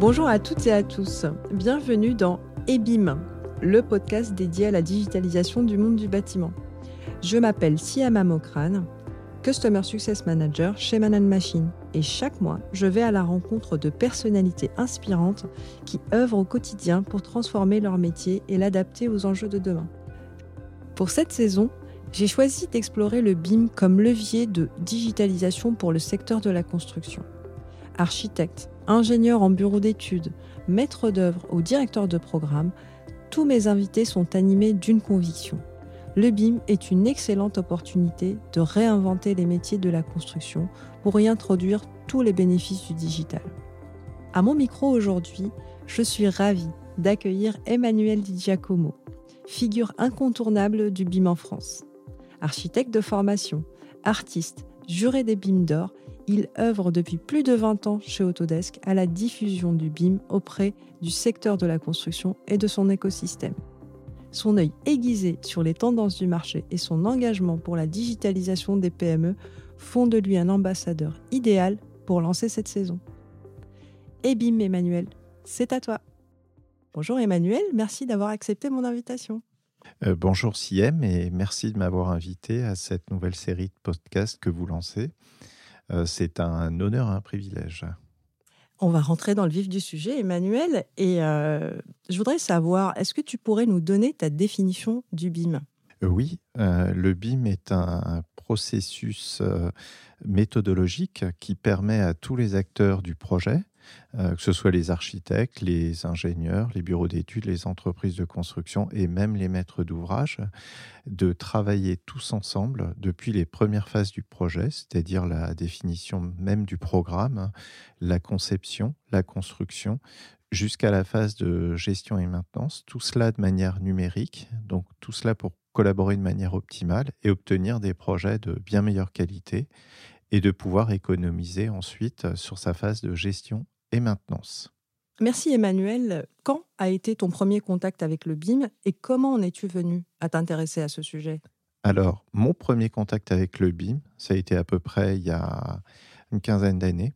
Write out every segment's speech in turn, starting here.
Bonjour à toutes et à tous. Bienvenue dans EBIM, le podcast dédié à la digitalisation du monde du bâtiment. Je m'appelle Siama Mokran, Customer Success Manager chez Manan Machine. Et chaque mois, je vais à la rencontre de personnalités inspirantes qui œuvrent au quotidien pour transformer leur métier et l'adapter aux enjeux de demain. Pour cette saison, j'ai choisi d'explorer le BIM comme levier de digitalisation pour le secteur de la construction. Architecte, ingénieur en bureau d'études, maître d'œuvre ou directeur de programme, tous mes invités sont animés d'une conviction. Le BIM est une excellente opportunité de réinventer les métiers de la construction pour y introduire tous les bénéfices du digital. À mon micro aujourd'hui, je suis ravie d'accueillir Emmanuel Di Giacomo, figure incontournable du BIM en France. Architecte de formation, artiste, juré des BIM d'or, il œuvre depuis plus de 20 ans chez Autodesk à la diffusion du BIM auprès du secteur de la construction et de son écosystème. Son œil aiguisé sur les tendances du marché et son engagement pour la digitalisation des PME font de lui un ambassadeur idéal pour lancer cette saison. Et bim Emmanuel, c'est à toi. Bonjour Emmanuel, merci d'avoir accepté mon invitation. Euh, bonjour Siem et merci de m'avoir invité à cette nouvelle série de podcasts que vous lancez. Euh, c'est un honneur et un privilège. On va rentrer dans le vif du sujet, Emmanuel, et euh, je voudrais savoir, est-ce que tu pourrais nous donner ta définition du BIM? Oui, le BIM est un processus méthodologique qui permet à tous les acteurs du projet euh, que ce soit les architectes, les ingénieurs, les bureaux d'études, les entreprises de construction et même les maîtres d'ouvrage, de travailler tous ensemble depuis les premières phases du projet, c'est-à-dire la définition même du programme, la conception, la construction, jusqu'à la phase de gestion et maintenance, tout cela de manière numérique, donc tout cela pour collaborer de manière optimale et obtenir des projets de bien meilleure qualité et de pouvoir économiser ensuite sur sa phase de gestion et maintenance. Merci Emmanuel. Quand a été ton premier contact avec le BIM et comment en es-tu venu à t'intéresser à ce sujet? Alors, mon premier contact avec le BIM, ça a été à peu près il y a une quinzaine d'années,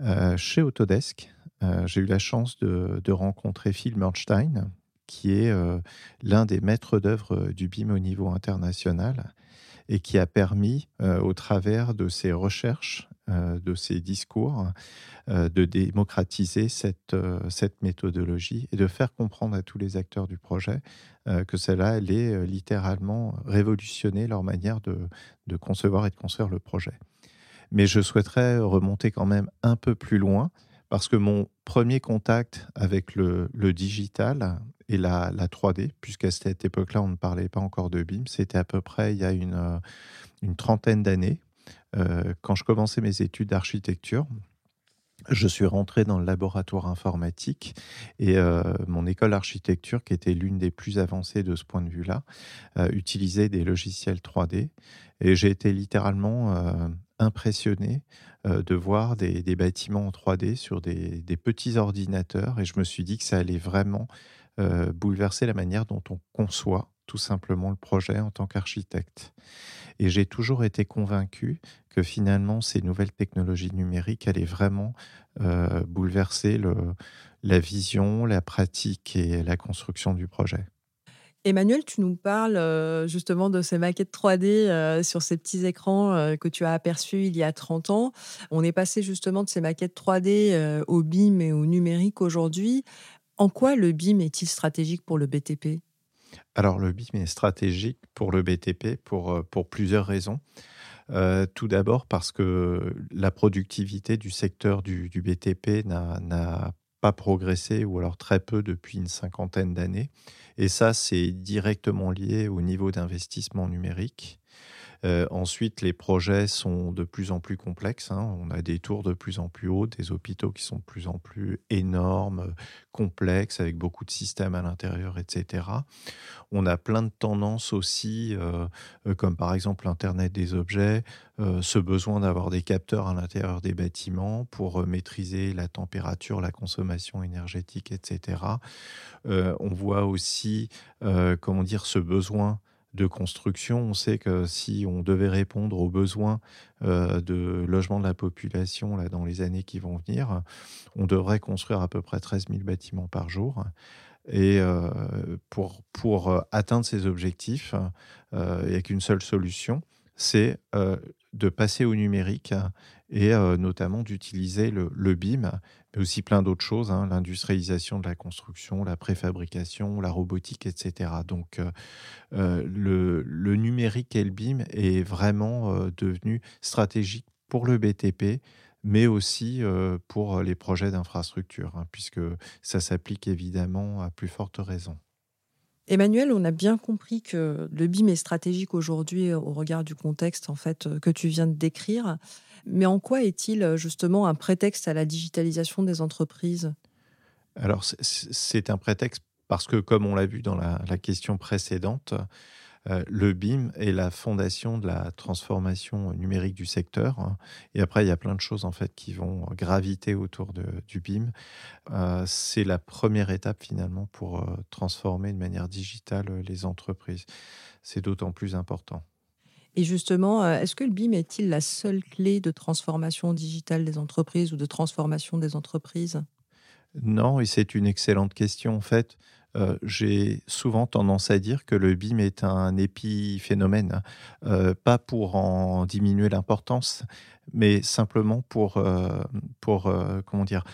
euh, chez Autodesk. Euh, j'ai eu la chance de, rencontrer Phil Mernstein, qui est euh, l'un des maîtres d'œuvre du BIM au niveau international et qui a permis, au travers de ses recherches de ces discours, euh, de démocratiser cette, euh, cette méthodologie et de faire comprendre à tous les acteurs du projet que cela allait littéralement révolutionner leur manière de, de concevoir et de construire le projet. Mais je souhaiterais remonter quand même un peu plus loin parce que mon premier contact avec le, le digital et la, la 3D, puisqu'à cette époque-là, on ne parlait pas encore de BIM, c'était à peu près il y a une, une trentaine d'années, euh, quand je commençais mes études d'architecture, je suis rentré dans le laboratoire informatique et euh, mon école d'architecture, qui était l'une des plus avancées de ce point de vue-là, euh, utilisait des logiciels 3D. Et j'ai été littéralement impressionné de voir des, bâtiments en 3D sur des, petits ordinateurs. Et je me suis dit que ça allait vraiment bouleverser la manière dont on conçoit tout simplement le projet en tant qu'architecte. Et j'ai toujours été convaincu que finalement, ces nouvelles technologies numériques allaient vraiment euh, bouleverser le, la vision, la pratique et la construction du projet. Emmanuel, tu nous parles euh, justement de ces maquettes 3D euh, sur ces petits écrans que tu as aperçus il y a 30 ans. On est passé justement de ces maquettes 3D au BIM et au numérique aujourd'hui. En quoi le BIM est-il stratégique pour le BTP alors le BIM est stratégique pour le BTP pour, euh, pour plusieurs raisons. Euh, tout d'abord parce que la productivité du secteur du, du BTP n'a pas progressé ou alors très peu depuis une cinquantaine d'années. Et ça, c'est directement lié au niveau d'investissement numérique. Euh, ensuite, les projets sont de plus en plus complexes. Hein. On a des tours de plus en plus hauts, des hôpitaux qui sont de plus en plus énormes, complexes, avec beaucoup de systèmes à l'intérieur, etc. On a plein de tendances aussi, euh, euh, comme par exemple l'Internet des objets, ce besoin d'avoir des capteurs à l'intérieur des bâtiments pour maîtriser la température, la consommation énergétique, etc. on voit aussi, comment dire, ce besoin de construction. On sait que si on devait répondre aux besoins de logement de la population là, dans les années qui vont venir, on devrait construire à peu près 13 000 bâtiments par jour. Et pour, pour atteindre ces objectifs, il n'y a qu'une seule solution, c'est de passer au numérique et notamment d'utiliser le, BIM, mais aussi plein d'autres choses, hein, l'industrialisation de la construction, la préfabrication, la robotique, etc. Donc le, le, numérique et le BIM est vraiment devenu stratégique pour le BTP, mais aussi pour les projets d'infrastructure, hein, puisque ça s'applique évidemment à plus forte raison. Emmanuel, on a bien compris que le BIM est stratégique aujourd'hui au regard du contexte en fait que tu viens de décrire. Mais en quoi est-il justement un prétexte à la digitalisation des entreprises? Alors c'est un prétexte parce que, comme on l'a vu dans la, la question précédente, euh, le BIM est la fondation de la transformation numérique du secteur. Hein. Et après, il y a plein de choses en fait qui vont graviter autour du BIM. Euh, c'est la première étape finalement pour euh, transformer de manière digitale les entreprises. C'est d'autant plus important. Et justement, est-ce que le BIM est-il la seule clé de transformation digitale des entreprises ou de transformation des entreprises? Non, et c'est une excellente question. En fait, euh, j'ai souvent tendance à dire que le BIM est un épiphénomène, euh, pas pour en diminuer l'importance, mais simplement pour, euh, pour comment dire,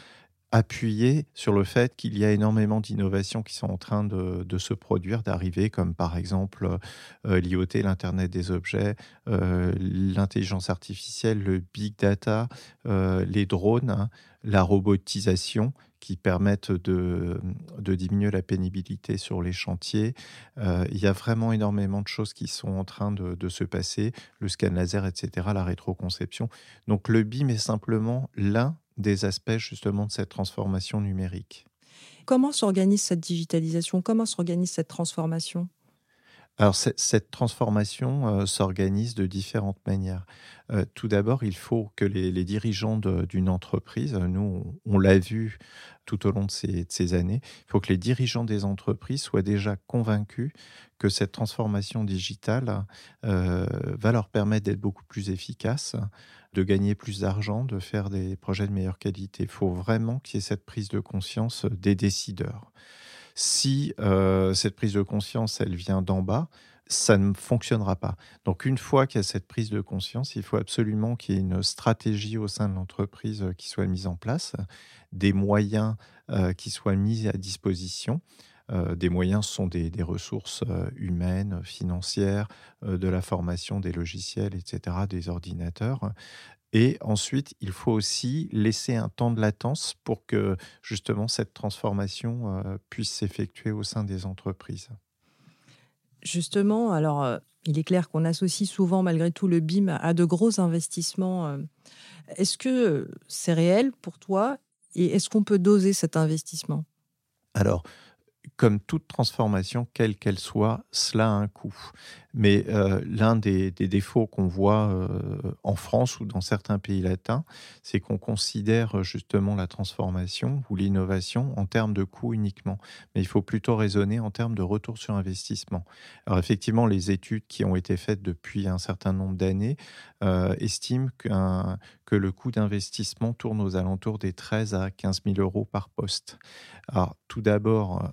appuyer sur le fait qu'il y a énormément d'innovations qui sont en train de, se produire, d'arriver, comme par exemple l'IoT, l'Internet des objets, l'intelligence artificielle, le big data, les drones, hein, la robotisation qui permettent de, diminuer la pénibilité sur les chantiers. Euh, il y a vraiment énormément de choses qui sont en train de, de, se passer, le scan laser, etc., la rétroconception. Donc le BIM est simplement l'un des aspects justement de cette transformation numérique. Comment s'organise cette digitalisation? Comment s'organise cette transformation? Alors cette transformation euh, s'organise de différentes manières. Euh, tout d'abord, il faut que les, dirigeants d'une entreprise, nous on, l'a vu tout au long de ces, années, il faut que les dirigeants des entreprises soient déjà convaincus que cette transformation digitale euh, va leur permettre d'être beaucoup plus efficaces, de gagner plus d'argent, de faire des projets de meilleure qualité. Il faut vraiment qu'il y ait cette prise de conscience des décideurs. Si euh, cette prise de conscience, elle vient d'en bas, ça ne fonctionnera pas. Donc une fois qu'il y a cette prise de conscience, il faut absolument qu'il y ait une stratégie au sein de l'entreprise euh, qui soit mise en place, des moyens euh, qui soient mis à disposition. des moyens sont des, ressources humaines, financières, de la formation des logiciels, etc., des ordinateurs. Et ensuite, il faut aussi laisser un temps de latence pour que justement cette transformation euh, puisse s'effectuer au sein des entreprises. Justement, alors euh, il est clair qu'on associe souvent malgré tout le BIM à de gros investissements. Euh. Est-ce que c'est réel pour toi et est-ce qu'on peut doser cet investissement? Alors, comme toute transformation, quelle qu'elle soit, cela a un coût. Mais euh, l'un des, défauts qu'on voit euh, en France ou dans certains pays latins, c'est qu'on considère justement la transformation ou l'innovation en termes de coût uniquement. Mais il faut plutôt raisonner en termes de retour sur investissement. Alors effectivement, les études qui ont été faites depuis un certain nombre d'années euh, estiment que le coût d'investissement tourne aux alentours des 13 à 15 000 euros par poste. Alors tout d'abord,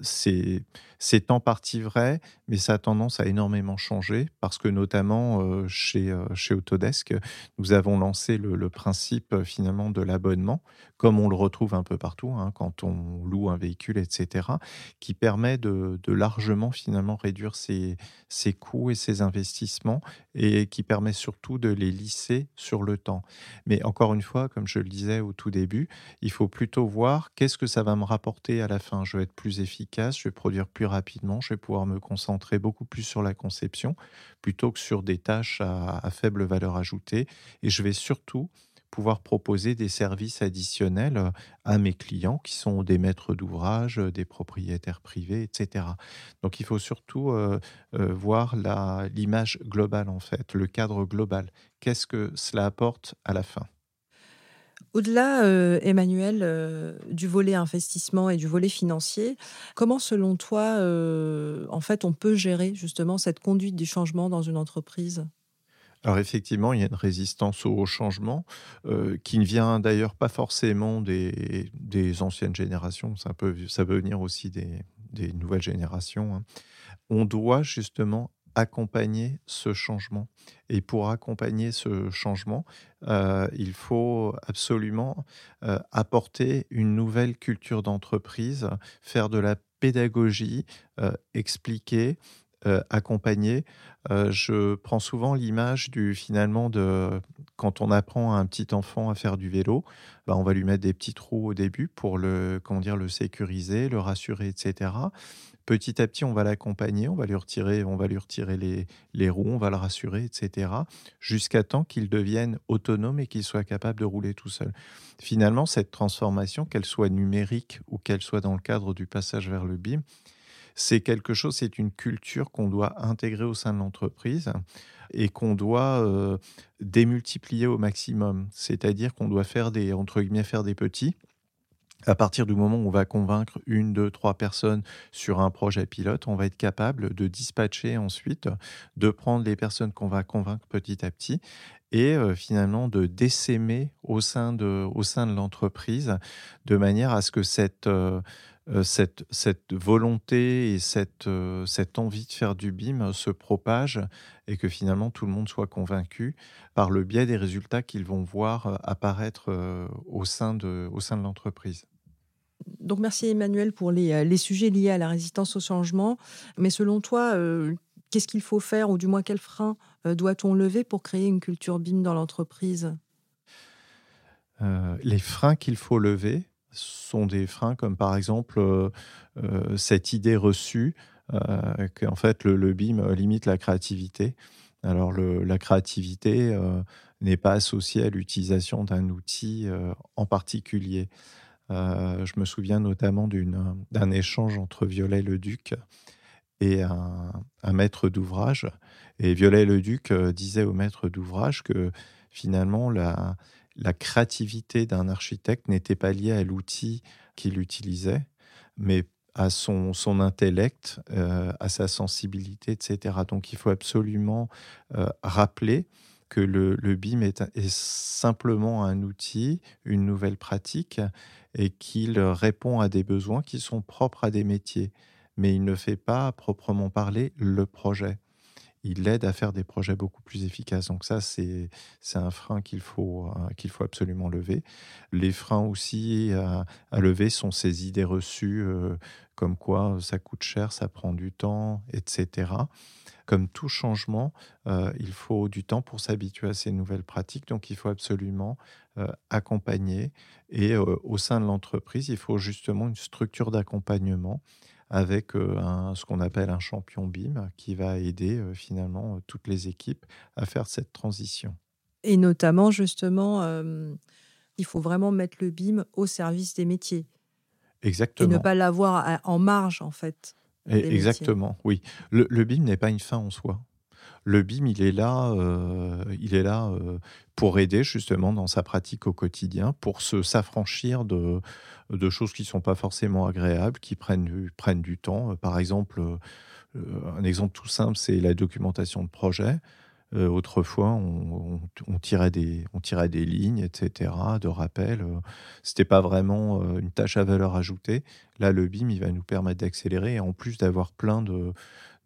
c'est en partie vrai, mais ça a tendance à énormément changé parce que notamment euh, chez, euh, chez Autodesk, nous avons lancé le, principe euh, finalement de l'abonnement, comme on le retrouve un peu partout hein, quand on loue un véhicule, etc., qui permet de, largement finalement réduire ses, ses coûts et ses investissements et qui permet surtout de les lisser sur le temps. Mais encore une fois, comme je le disais au tout début, il faut plutôt voir qu'est-ce que ça va me rapporter à la fin. Je vais être plus efficace, je vais produire plus rapidement, je vais pouvoir me concentrer beaucoup plus sur la plutôt que sur des tâches à, faible valeur ajoutée. Et je vais surtout pouvoir proposer des services additionnels à mes clients qui sont des maîtres d'ouvrage, des propriétaires privés, etc. Donc il faut surtout euh, euh, voir l'image globale en fait, le cadre global. Qu'est-ce que cela apporte à la fin? Au-delà, euh, Emmanuel, euh, du volet investissement et du volet financier, comment selon toi, euh, en fait, on peut gérer justement cette conduite du changement dans une entreprise? Alors effectivement, il y a une résistance au changement qui ne vient d'ailleurs pas forcément des, anciennes générations, ça peut, venir aussi des, nouvelles générations. Hein. On doit justement accompagner ce changement. Et pour accompagner ce changement, euh, il faut absolument euh, apporter une nouvelle culture d'entreprise, faire de la pédagogie, euh, expliquer, accompagner. je prends souvent l'image du finalement de quand on apprend à un petit enfant à faire du vélo, bah, on va lui mettre des petits trous au début pour le comment dire le sécuriser, le rassurer, etc. Petit à petit, on va l'accompagner, on va lui retirer, on va lui retirer les, les roues, on va le rassurer, etc. Jusqu'à temps qu'il devienne autonome et qu'il soit capable de rouler tout seul. Finalement, cette transformation, qu'elle soit numérique ou qu'elle soit dans le cadre du passage vers le BIM, c'est quelque chose, c'est une culture qu'on doit intégrer au sein de l'entreprise et qu'on doit euh, démultiplier au maximum. C'est-à-dire qu'on doit faire des, entre guillemets, faire des petits à partir du moment où on va convaincre une, deux, trois personnes sur un projet pilote, on va être capable de dispatcher ensuite, de prendre les personnes qu'on va convaincre petit à petit et euh, finalement de décémer au sein de, au sein de l'entreprise de manière à ce que cette, euh, cette, cette volonté et cette, cette envie de faire du BIM se propage et que finalement tout le monde soit convaincu par le biais des résultats qu'ils vont voir apparaître au sein de, au sein de l'entreprise. Donc merci Emmanuel pour euh, les, sujets liés à la résistance au changement. Mais selon toi, euh, qu'est-ce qu'il faut faire ou du moins quel frein euh, doit-on lever pour créer une culture BIM dans l'entreprise? Les freins qu'il faut lever sont des freins comme par exemple cette idée reçue qu'en fait le, BIM limite la créativité. Alors la créativité n'est pas associée à l'utilisation d'un outil en particulier. Euh, je me souviens notamment d'un échange entre Violet-le-Duc et un, maître d'ouvrage. Et Violet-le-Duc euh, disait au maître d'ouvrage que finalement, la, créativité d'un architecte n'était pas liée à l'outil qu'il utilisait, mais à son, intellect, euh, à sa sensibilité, etc. Donc il faut absolument rappeler que le, BIM est, simplement un outil, une nouvelle pratique, et qu'il répond à des besoins qui sont propres à des métiers. Mais il ne fait pas, proprement parler, le projet. Il aide à faire des projets beaucoup plus efficaces. Donc ça, c'est un frein qu'il faut, euh, qu'il faut absolument lever. Les freins aussi à, lever sont ces idées reçues, euh, comme quoi ça coûte cher, ça prend du temps, etc. Comme tout changement, euh, il faut du temps pour s'habituer à ces nouvelles pratiques, donc il faut absolument euh, accompagner. Et euh, au sein de l'entreprise, il faut justement une structure d'accompagnement avec ce qu'on appelle un champion BIM qui va aider finalement toutes les équipes à faire cette transition. Et notamment, justement, il faut vraiment mettre le BIM au service des métiers. Exactement. Et ne pas l'avoir en marge, en fait. Exactement, oui. Le, BIM n'est pas une fin en soi. Le BIM, il est là, euh, il est là euh, pour aider justement dans sa pratique au quotidien, pour se s'affranchir de, choses qui ne sont pas forcément agréables, qui prennent, du temps. Par exemple, euh, un exemple tout simple, c'est la documentation de projet. Euh, autrefois, on, tirait des, on tirait des lignes, etc., de rappel. Euh, c'était pas vraiment euh, une tâche à valeur ajoutée. Là, le BIM, il va nous permettre d'accélérer et en plus d'avoir plein de,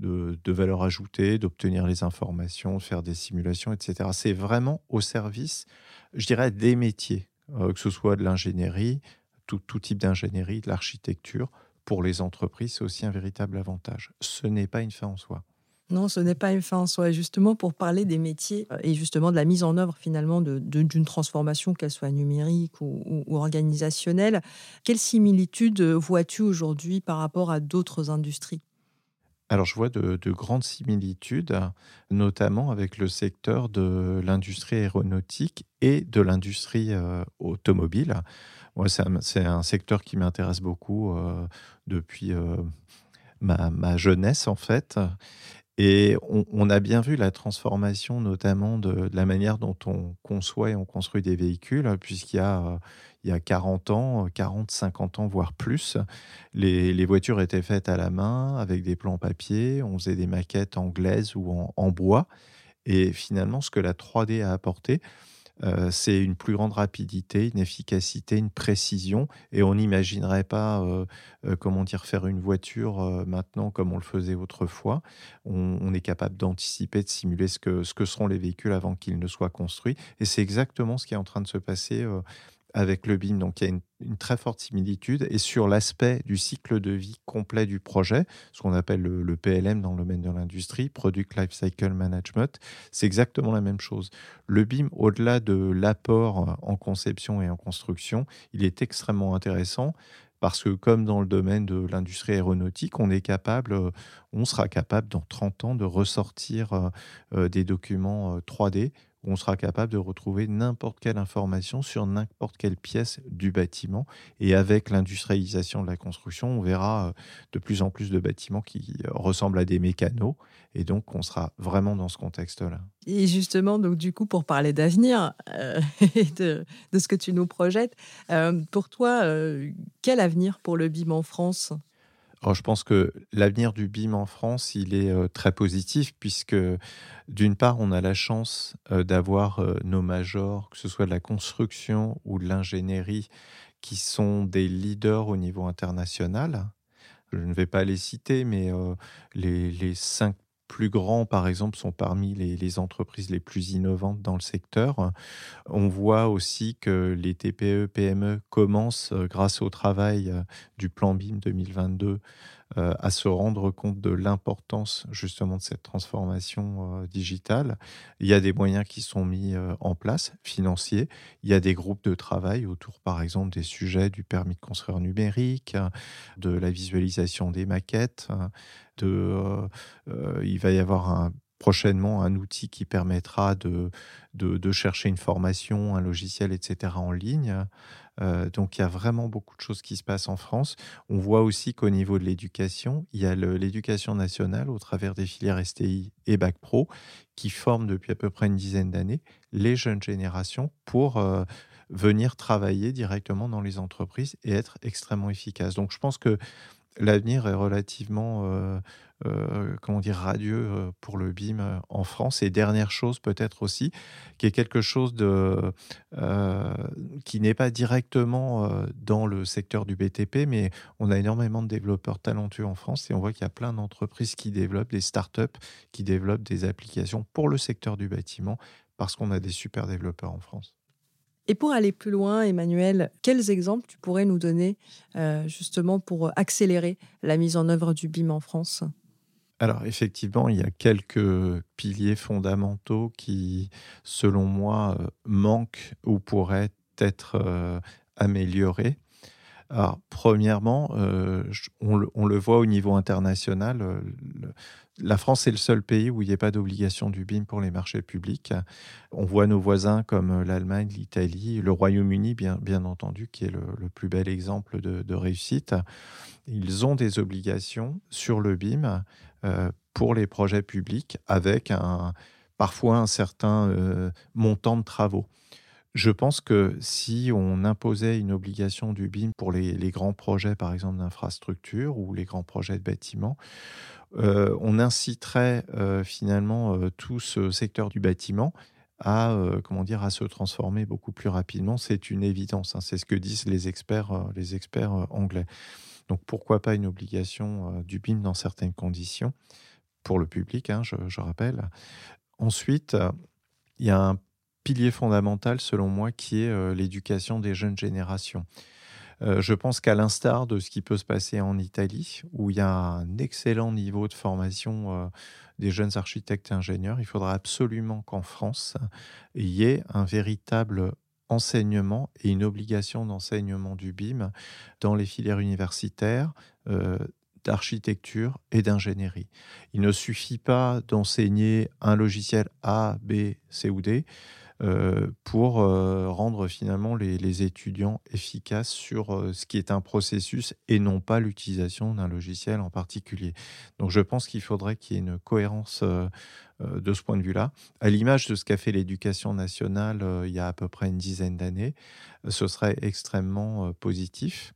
de, de valeurs ajoutées, d'obtenir les informations, de faire des simulations, etc. C'est vraiment au service, je dirais, des métiers, que ce soit de l'ingénierie, tout, type d'ingénierie, de l'architecture. Pour les entreprises, c'est aussi un véritable avantage. Ce n'est pas une fin en soi. Non, ce n'est pas une fin en soi. Justement, pour parler des métiers euh, et justement de la mise en œuvre finalement d'une transformation, qu'elle soit numérique ou, organisationnelle, quelles similitudes vois-tu aujourd'hui par rapport à d'autres industries? Alors je vois de, grandes similitudes, notamment avec le secteur de l'industrie aéronautique et de l'industrie euh, automobile. Moi, c'est un, secteur qui m'intéresse beaucoup euh, depuis ma, ma, jeunesse en fait. Et on, a bien vu la transformation, notamment de, la manière dont on conçoit et on construit des véhicules, puisqu'il y a, il y a 40 ans, 40, 50 ans, voire plus, les, voitures étaient faites à la main, avec des plans papier, on faisait des maquettes anglaises ou en bois. Et finalement, ce que la 3D a apporté, euh, c'est une plus grande rapidité, une efficacité, une précision. Et on n'imaginerait pas, euh, euh, comment dire, faire une voiture maintenant comme on le faisait autrefois. On, est capable d'anticiper, de simuler ce que, ce que seront les véhicules avant qu'ils ne soient construits. Et c'est exactement ce qui est en train de se passer avec le BIM. Donc il y a une, très forte similitude. Et sur l'aspect du cycle de vie complet du projet, ce qu'on appelle le, PLM dans le domaine de l'industrie, Product Life Cycle Management, c'est exactement la même chose. Le BIM, au-delà de l'apport en conception et en construction, il est extrêmement intéressant parce que comme dans le domaine de l'industrie aéronautique, on est capable, on sera capable dans 30 ans de ressortir euh, euh, des documents 3D on sera capable de retrouver n'importe quelle information sur n'importe quelle pièce du bâtiment. Et avec l'industrialisation de la construction, on verra euh, de plus en plus de bâtiments qui euh, ressemblent à des mécanos. Et donc, on sera vraiment dans ce contexte-là. Et justement, donc du coup, pour parler d'avenir euh, et de, ce que tu nous projettes, pour toi, quel avenir pour le BIM en France? Je pense que l'avenir du BIM en France, il est euh, très positif puisque d'une part, on a la chance euh, d'avoir euh, nos majors, que ce soit de la construction ou de l'ingénierie, qui sont des leaders au niveau international. Je ne vais pas les citer, mais les, les cinq plus grands, par exemple, sont parmi les, entreprises les plus innovantes dans le secteur. On voit aussi que les TPE, PME commencent, euh, grâce au travail euh, du plan BIM 2022, euh, à se rendre compte de l'importance justement de cette transformation digitale. Il y a des moyens qui sont mis en place, financiers. Il y a des groupes de travail autour, par exemple, des sujets du permis de construire numérique, de la visualisation des maquettes euh, euh, il va y avoir prochainement un outil qui permettra de, de, chercher une formation, un logiciel, etc. en ligne. Euh, donc il y a vraiment beaucoup de choses qui se passent en France. On voit aussi qu'au niveau de l'éducation, il y a l'éducation nationale au travers des filières STI et Bac Pro qui forment depuis à peu près une dizaine d'années les jeunes générations pour venir travailler directement dans les entreprises et être extrêmement efficaces. Donc je pense que l'avenir est relativement, euh, euh, comment dire, radieux euh, pour le BIM en France. Et dernière chose, peut-être aussi, qui est quelque chose de, qui n'est pas directement dans le secteur du BTP, mais on a énormément de développeurs talentueux en France et on voit qu'il y a plein d'entreprises qui développent, des startups qui développent des applications pour le secteur du bâtiment parce qu'on a des super développeurs en France. Et pour aller plus loin, Emmanuel, quels exemples tu pourrais nous donner euh, justement pour accélérer la mise en œuvre du BIM en France? Alors effectivement, il y a quelques piliers fondamentaux qui, selon moi, euh, manquent ou pourraient être euh, améliorés. Alors, premièrement, on, le, voit au niveau international, la France est le seul pays où il n'y a pas d'obligation du BIM pour les marchés publics. On voit nos voisins comme l'Allemagne, l'Italie, le Royaume-Uni, bien, entendu, qui est le, plus bel exemple de, réussite. Ils ont des obligations sur le BIM euh, pour les projets publics avec un, parfois un certain euh, montant de travaux. Je pense que si on imposait une obligation du BIM pour les, grands projets, par exemple d'infrastructure ou les grands projets de bâtiments, euh, on inciterait euh, finalement euh, tout ce secteur du bâtiment à comment dire à se transformer beaucoup plus rapidement. C'est une évidence. Hein. C'est ce que disent les experts, les experts anglais. Donc pourquoi pas une obligation du BIM dans certaines conditions pour le public, hein, je, rappelle. Ensuite, il y a un pilier fondamental selon moi qui est l'éducation des jeunes générations. Euh, je pense qu'à l'instar de ce qui peut se passer en Italie, où il y a un excellent niveau de formation euh, des jeunes architectes et ingénieurs, il faudra absolument qu'en France, il y ait un véritable enseignement et une obligation d'enseignement du BIM dans les filières universitaires. Euh, d'architecture et d'ingénierie. Il ne suffit pas d'enseigner un logiciel A, B, C ou D. pour rendre finalement les, étudiants efficaces sur ce qui est un processus et non pas l'utilisation d'un logiciel en particulier. Donc je pense qu'il faudrait qu'il y ait une cohérence de ce point de vue-là, à l'image de ce qu'a fait l'éducation nationale il y a à peu près une dizaine d'années, ce serait extrêmement positif.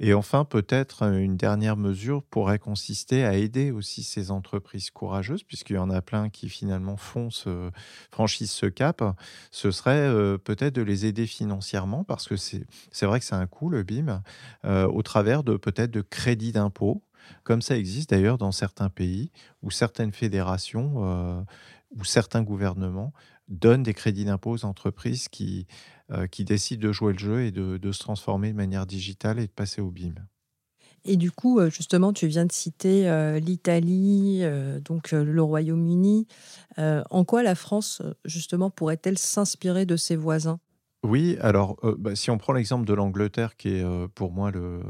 Et enfin, peut-être euh, une dernière mesure pourrait consister à aider aussi ces entreprises courageuses, puisqu'il y en a plein qui finalement font ce, franchissent ce cap. Ce serait euh, peut-être de les aider financièrement, parce que c'est vrai que c'est un coût, le BIM, euh, au travers de peut-être de crédits d'impôt, comme ça existe d'ailleurs dans certains pays où certaines fédérations ou certains gouvernements donnent des crédits d'impôt aux entreprises qui, euh, qui décident de jouer le jeu et de, se transformer de manière digitale et de passer au BIM. Et du coup, euh, justement, tu viens de citer euh, l'Italie, donc le Royaume-Uni. en quoi la France, justement, pourrait-elle s'inspirer de ses voisins? Oui, alors bah, si on prend l'exemple de l'Angleterre, qui est pour moi le,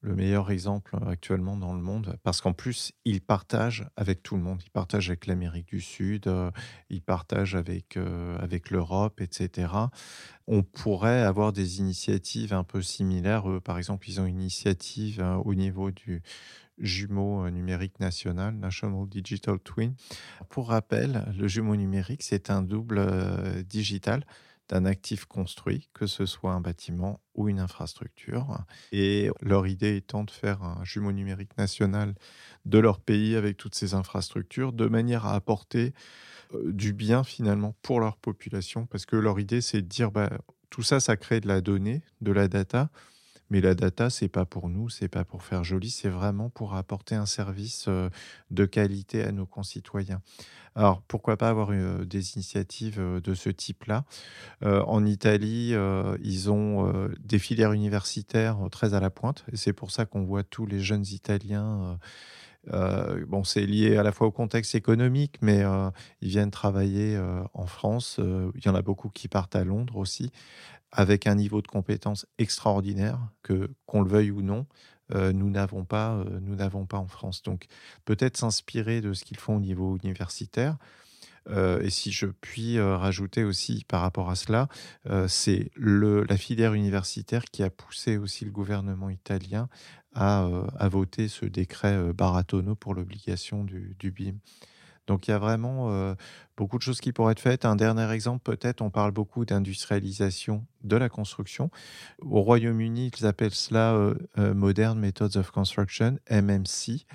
le meilleur exemple actuellement dans le monde, parce qu'en plus, il partage avec tout le monde. Il partage avec l'Amérique du Sud, euh, il partage avec, euh, avec l'Europe, etc. On pourrait avoir des initiatives un peu similaires. par exemple, ils ont une initiative hein, au niveau du jumeau euh, numérique national, National Digital Twin. Pour rappel, le jumeau numérique, c'est un double digital d'un actif construit, que ce soit un bâtiment ou une infrastructure. Et leur idée étant de faire un jumeau numérique national de leur pays avec toutes ces infrastructures, de manière à apporter euh, du bien finalement pour leur population, parce que leur idée c'est de dire bah, tout ça, ça crée de la donnée, de la data, mais la data, c'est pas pour nous, c'est pas pour faire joli, c'est vraiment pour apporter un service euh, de qualité à nos concitoyens. Alors, pourquoi pas avoir euh, des initiatives euh, de ce type-là? En Italie, ils ont des filières universitaires très à la pointe, et c'est pour ça qu'on voit tous les jeunes Italiens. Bon, c'est lié à la fois au contexte économique, mais ils viennent travailler en France. il y en a beaucoup qui partent à Londres aussi avec un niveau de compétence extraordinaire que qu'on le veuille ou non, euh, nous n'avons pas, euh, nous n'avons pas en France. Donc peut-être s'inspirer de ce qu'ils font au niveau universitaire. Euh, et si je puis rajouter aussi par rapport à cela, c'est la filière universitaire qui a poussé aussi le gouvernement italien à, à voter ce décret Baratono pour l'obligation du, du BIM. Donc il y a vraiment euh, beaucoup de choses qui pourraient être faites. Un dernier exemple, peut-être, on parle beaucoup d'industrialisation de la construction. Au Royaume-Uni, ils appellent cela euh, euh, Modern Methods of Construction, MMC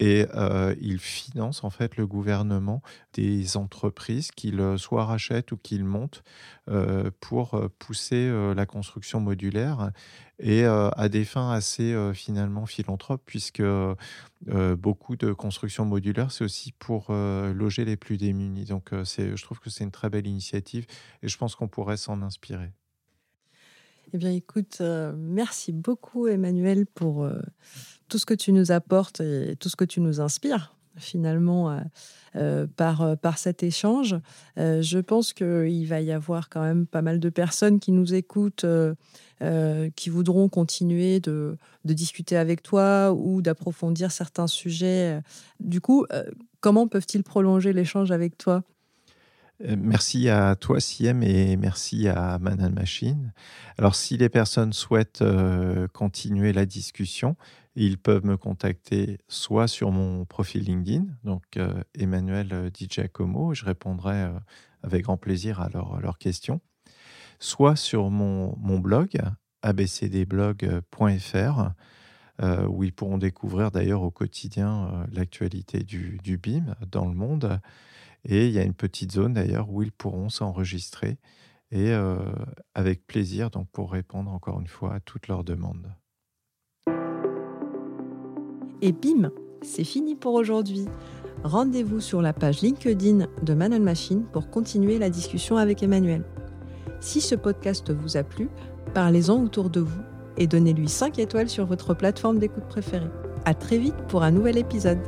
et euh, il finance en fait le gouvernement des entreprises qu'il euh, soit rachète ou qu'il monte euh, pour pousser la construction modulaire et à des fins assez finalement philanthropes puisque beaucoup de construction modulaire c'est aussi pour loger les plus démunis donc je trouve que c'est une très belle initiative et je pense qu'on pourrait s'en inspirer. Eh bien, écoute, merci beaucoup, Emmanuel, pour tout ce que tu nous apportes et tout ce que tu nous inspires finalement euh, euh, par, euh, par cet échange. je pense qu'il va y avoir quand même pas mal de personnes qui nous écoutent, qui voudront continuer de, de, discuter avec toi ou d'approfondir certains sujets. Du coup, comment peuvent-ils prolonger l'échange avec toi? Merci à toi, Siem, et merci à Man Machine. Alors, si les personnes souhaitent continuer la discussion, ils peuvent me contacter soit sur mon profil LinkedIn, donc euh, Emmanuel euh, Di je répondrai euh, avec grand plaisir à, leurs questions, soit sur mon, blog abcdblog.fr, où ils pourront découvrir d'ailleurs au quotidien l'actualité du, du, BIM dans le monde. Et il y a une petite zone d'ailleurs où ils pourront s'enregistrer et avec plaisir donc pour répondre encore une fois à toutes leurs demandes. Et bim, c'est fini pour aujourd'hui. Rendez-vous sur la page LinkedIn de Man Machine pour continuer la discussion avec Emmanuel. Si ce podcast vous a plu, parlez-en autour de vous et donnez-lui 5 étoiles sur votre plateforme d'écoute préférée. À très vite pour un nouvel épisode.